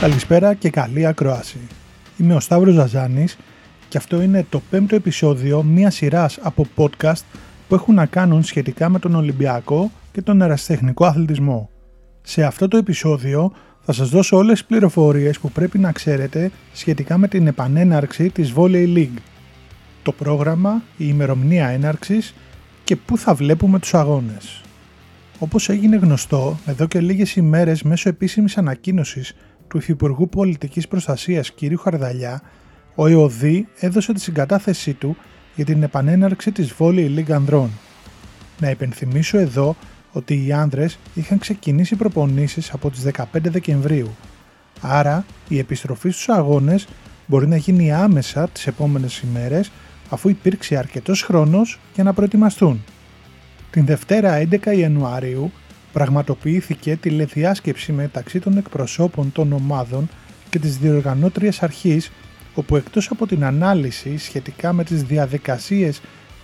Καλησπέρα και καλή ακρόαση. Είμαι ο Σταύρος Ζαζάνης και αυτό είναι το πέμπτο επεισόδιο μιας σειράς από podcast που έχουν να κάνουν σχετικά με τον Ολυμπιακό και τον ερασιτεχνικό αθλητισμό. Σε αυτό το επεισόδιο θα σας δώσω όλες τις πληροφορίες που πρέπει να ξέρετε σχετικά με την επανέναρξη της Volley League, το πρόγραμμα, η ημερομηνία έναρξης και πού θα βλέπουμε τους αγώνες. Όπως έγινε γνωστό, εδώ και λίγες ημέρες μέσω επίσημης ανακοίνωσης του Υφυπουργού Πολιτικής Προστασίας κ. Χαρδαλιά, ο ΕΟΔΗ έδωσε τη συγκατάθεσή του για την επανέναρξη της Volley League ανδρών. Να υπενθυμίσω εδώ ότι οι άνδρες είχαν ξεκινήσει προπονήσεις από τις 15 Δεκεμβρίου, άρα η επιστροφή στους αγώνες μπορεί να γίνει άμεσα τις επόμενες ημέρες αφού υπήρξε αρκετός χρόνος για να προετοιμαστούν. Την Δευτέρα 11 Ιανουαρίου πραγματοποιήθηκε τηλεδιάσκεψη μεταξύ των εκπροσώπων των ομάδων και της διοργανώτριας αρχής όπου εκτός από την ανάλυση σχετικά με τις διαδικασίες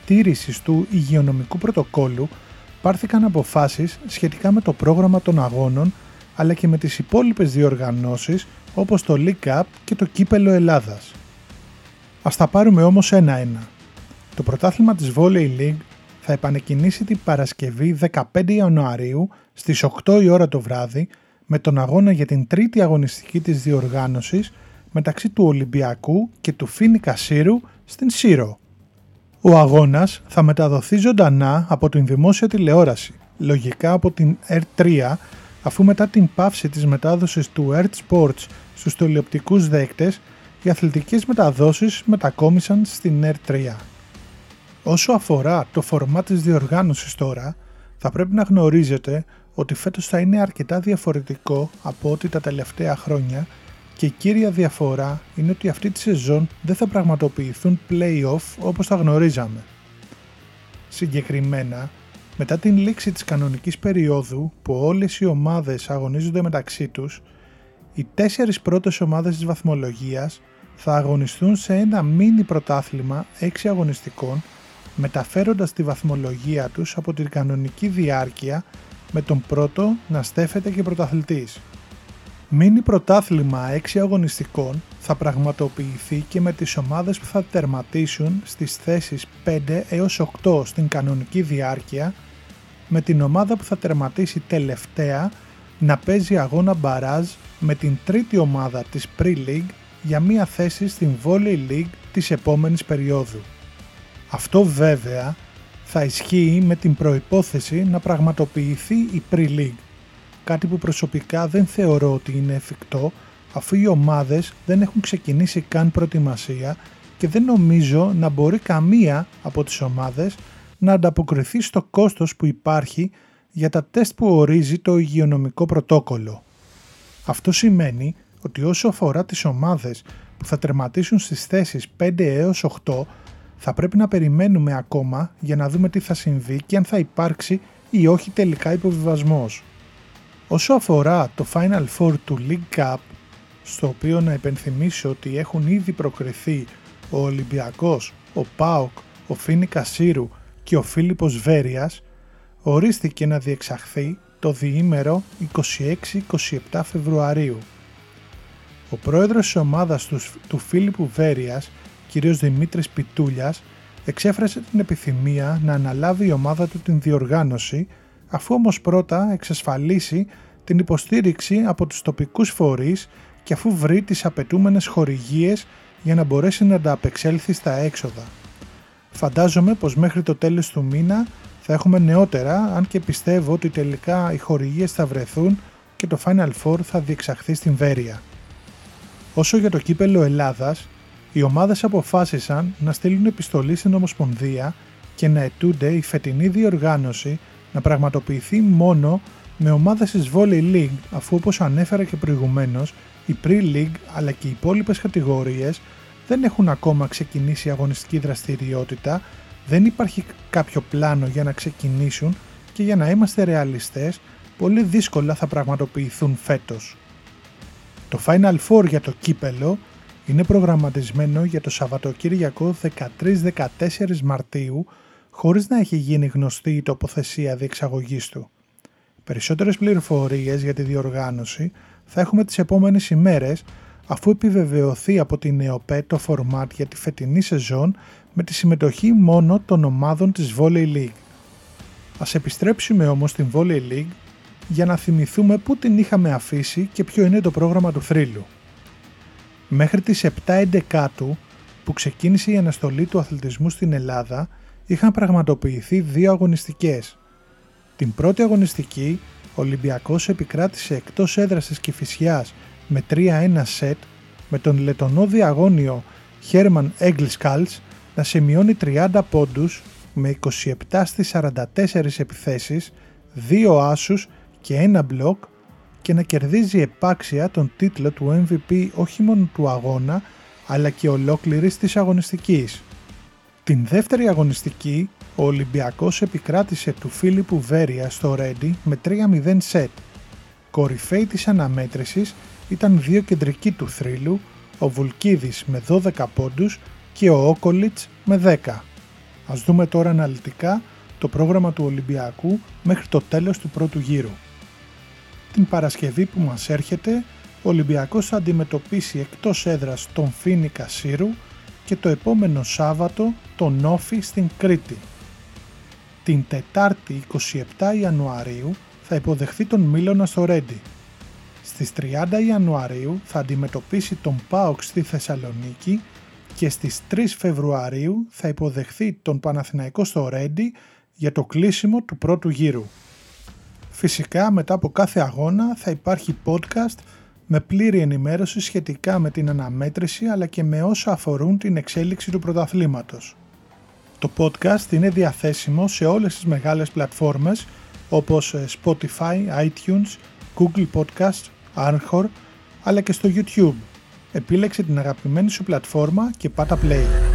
τήρησης του υγειονομικού πρωτοκόλου πάρθηκαν αποφάσεις σχετικά με το πρόγραμμα των αγώνων αλλά και με τις υπόλοιπες διοργανώσεις όπως το League Cup και το Κύπελο Ελλάδας. Ας τα πάρουμε όμως ένα-ένα. Το πρωτάθλημα της Volley League θα επανεκκινήσει την Παρασκευή 15 Ιανουαρίου στις 8 η ώρα το βράδυ με τον αγώνα για την τρίτη αγωνιστική της διοργάνωσης μεταξύ του Ολυμπιακού και του Φίνικα Σύρου στην Σύρο. Ο αγώνας θα μεταδοθεί ζωντανά από την δημόσια τηλεόραση, λογικά από την R3, αφού μετά την πάυση της μετάδοσης του Earth Sports στους τηλεοπτικούς δέκτες, οι αθλητικές μεταδόσεις μετακόμισαν στην R3. Όσο αφορά το φορμά της διοργάνωσης τώρα, θα πρέπει να γνωρίζετε ότι φέτος θα είναι αρκετά διαφορετικό από ό,τι τα τελευταία χρόνια και η κύρια διαφορά είναι ότι αυτή τη σεζόν δεν θα πραγματοποιηθούν play-off όπως τα γνωρίζαμε. Συγκεκριμένα, μετά την λήξη της κανονικής περίοδου που όλες οι ομάδες αγωνίζονται μεταξύ τους, οι τέσσερις πρώτες ομάδες της βαθμολογίας θα αγωνιστούν σε ένα μίνι πρωτάθλημα 6 αγωνιστικών μεταφέροντας τη βαθμολογία τους από την κανονική διάρκεια με τον πρώτο να στέφεται και πρωταθλητής. Μίνι πρωτάθλημα 6 αγωνιστικών θα πραγματοποιηθεί και με τις ομάδες που θα τερματίσουν στις θέσεις 5 έως 8 στην κανονική διάρκεια με την ομάδα που θα τερματίσει τελευταία να παίζει αγώνα μπαράζ με την τρίτη ομάδα της Pre-League για μία θέση στην Volley League της επόμενης περίοδου. Αυτό βέβαια θα ισχύει με την προϋπόθεση να πραγματοποιηθεί η Pre-League, κάτι που προσωπικά δεν θεωρώ ότι είναι εφικτό αφού οι ομάδες δεν έχουν ξεκινήσει καν προετοιμασία και δεν νομίζω να μπορεί καμία από τις ομάδες να ανταποκριθεί στο κόστος που υπάρχει για τα τεστ που ορίζει το υγειονομικό πρωτόκολλο. Αυτό σημαίνει ότι όσο αφορά τις ομάδες που θα τερματίσουν στις θέσεις 5 έως 8 θα πρέπει να περιμένουμε ακόμα για να δούμε τι θα συμβεί και αν θα υπάρξει ή όχι τελικά υποβιβασμός. Όσο αφορά το Final Four του League Cup, στο οποίο να υπενθυμίσω ότι έχουν ήδη προκριθεί ο Ολυμπιακός, ο ΠΑΟΚ, ο Φίνικα Σύρου και ο Φίλιππος Βέριας, ορίστηκε να διεξαχθεί το διήμερο 26-27 Φεβρουαρίου. Ο πρόεδρος της ομάδας τους, του Φίλιππου Βέριας κ. Δημήτρης Πιτούλιας, εξέφρασε την επιθυμία να αναλάβει η ομάδα του την διοργάνωση, αφού όμως πρώτα εξασφαλίσει την υποστήριξη από τους τοπικούς φορείς και αφού βρει τις απαιτούμενες χορηγίες για να μπορέσει να ανταπεξέλθει στα έξοδα. Φαντάζομαι πως μέχρι το τέλος του μήνα θα έχουμε νεότερα, αν και πιστεύω ότι τελικά οι χορηγίες θα βρεθούν και το Final Four θα διεξαχθεί στην Βέρεια. Όσο για το κύπελο Ελλάδας, οι ομάδες αποφάσισαν να στείλουν επιστολή στην Ομοσπονδία και να ετούνται η φετινή διοργάνωση να πραγματοποιηθεί μόνο με ομάδες της Volley League αφού όπως ανέφερα και προηγουμένως η Pre-League αλλά και οι υπόλοιπες κατηγορίες δεν έχουν ακόμα ξεκινήσει αγωνιστική δραστηριότητα, δεν υπάρχει κάποιο πλάνο για να ξεκινήσουν και για να είμαστε ρεαλιστές πολύ δύσκολα θα πραγματοποιηθούν φέτος. Το Final Four για το κύπελο είναι προγραμματισμένο για το Σαββατοκύριακο 13-14 Μαρτίου χωρίς να έχει γίνει γνωστή η τοποθεσία διεξαγωγής του. Περισσότερες πληροφορίες για τη διοργάνωση θα έχουμε τις επόμενες ημέρες αφού επιβεβαιωθεί από την ΕΟΠΕ το φορμάτ για τη φετινή σεζόν με τη συμμετοχή μόνο των ομάδων της Volley League. Ας επιστρέψουμε όμως στην Volley League για να θυμηθούμε πού την είχαμε αφήσει και ποιο είναι το πρόγραμμα του θρύλου. Μέχρι τις 7 του που ξεκίνησε η αναστολή του αθλητισμού στην Ελλάδα είχαν πραγματοποιηθεί δύο αγωνιστικές. Την πρώτη αγωνιστική, ο Ολυμπιακός επικράτησε εκτός έδρας της Κηφισιάς με 3-1 σετ με τον λετονό διαγώνιο Χέρμαν Έγκλσκάλτς να σημειώνει 30 πόντους με 27 στις 44 επιθέσεις, 2 άσους και ένα μπλοκ και να κερδίζει επάξια τον τίτλο του MVP όχι μόνο του αγώνα αλλά και ολόκληρης της αγωνιστικής. Την δεύτερη αγωνιστική, ο Ολυμπιακός επικράτησε του Φίλιππου Βέρια στο Ρέντι με 3-0 σετ. Κορυφαίοι της αναμέτρησης ήταν δύο κεντρικοί του θρύλου, ο Βουλκίδης με 12 πόντους και ο Όκολιτς με 10. Ας δούμε τώρα αναλυτικά το πρόγραμμα του Ολυμπιακού μέχρι το τέλος του πρώτου γύρου. Την Παρασκευή που μας έρχεται, ο Ολυμπιακός θα αντιμετωπίσει εκτός έδρας τον Φίνικα Σύρου και το επόμενο Σάββατο τον Όφη στην Κρήτη. Την Τετάρτη 27 Ιανουαρίου θα υποδεχθεί τον Μίλωνα στο Ρέντι. Στις 30 Ιανουαρίου θα αντιμετωπίσει τον ΠΑΟΚ στη Θεσσαλονίκη και στις 3 Φεβρουαρίου θα υποδεχθεί τον Παναθηναϊκό στο Ρέντι για το κλείσιμο του πρώτου γύρου. Φυσικά μετά από κάθε αγώνα θα υπάρχει podcast με πλήρη ενημέρωση σχετικά με την αναμέτρηση αλλά και με όσα αφορούν την εξέλιξη του πρωταθλήματος. Το podcast είναι διαθέσιμο σε όλες τις μεγάλες πλατφόρμες όπως ε, Spotify, iTunes, Google Podcast, Anchor αλλά και στο YouTube. Επίλεξε την αγαπημένη σου πλατφόρμα και πάτα play.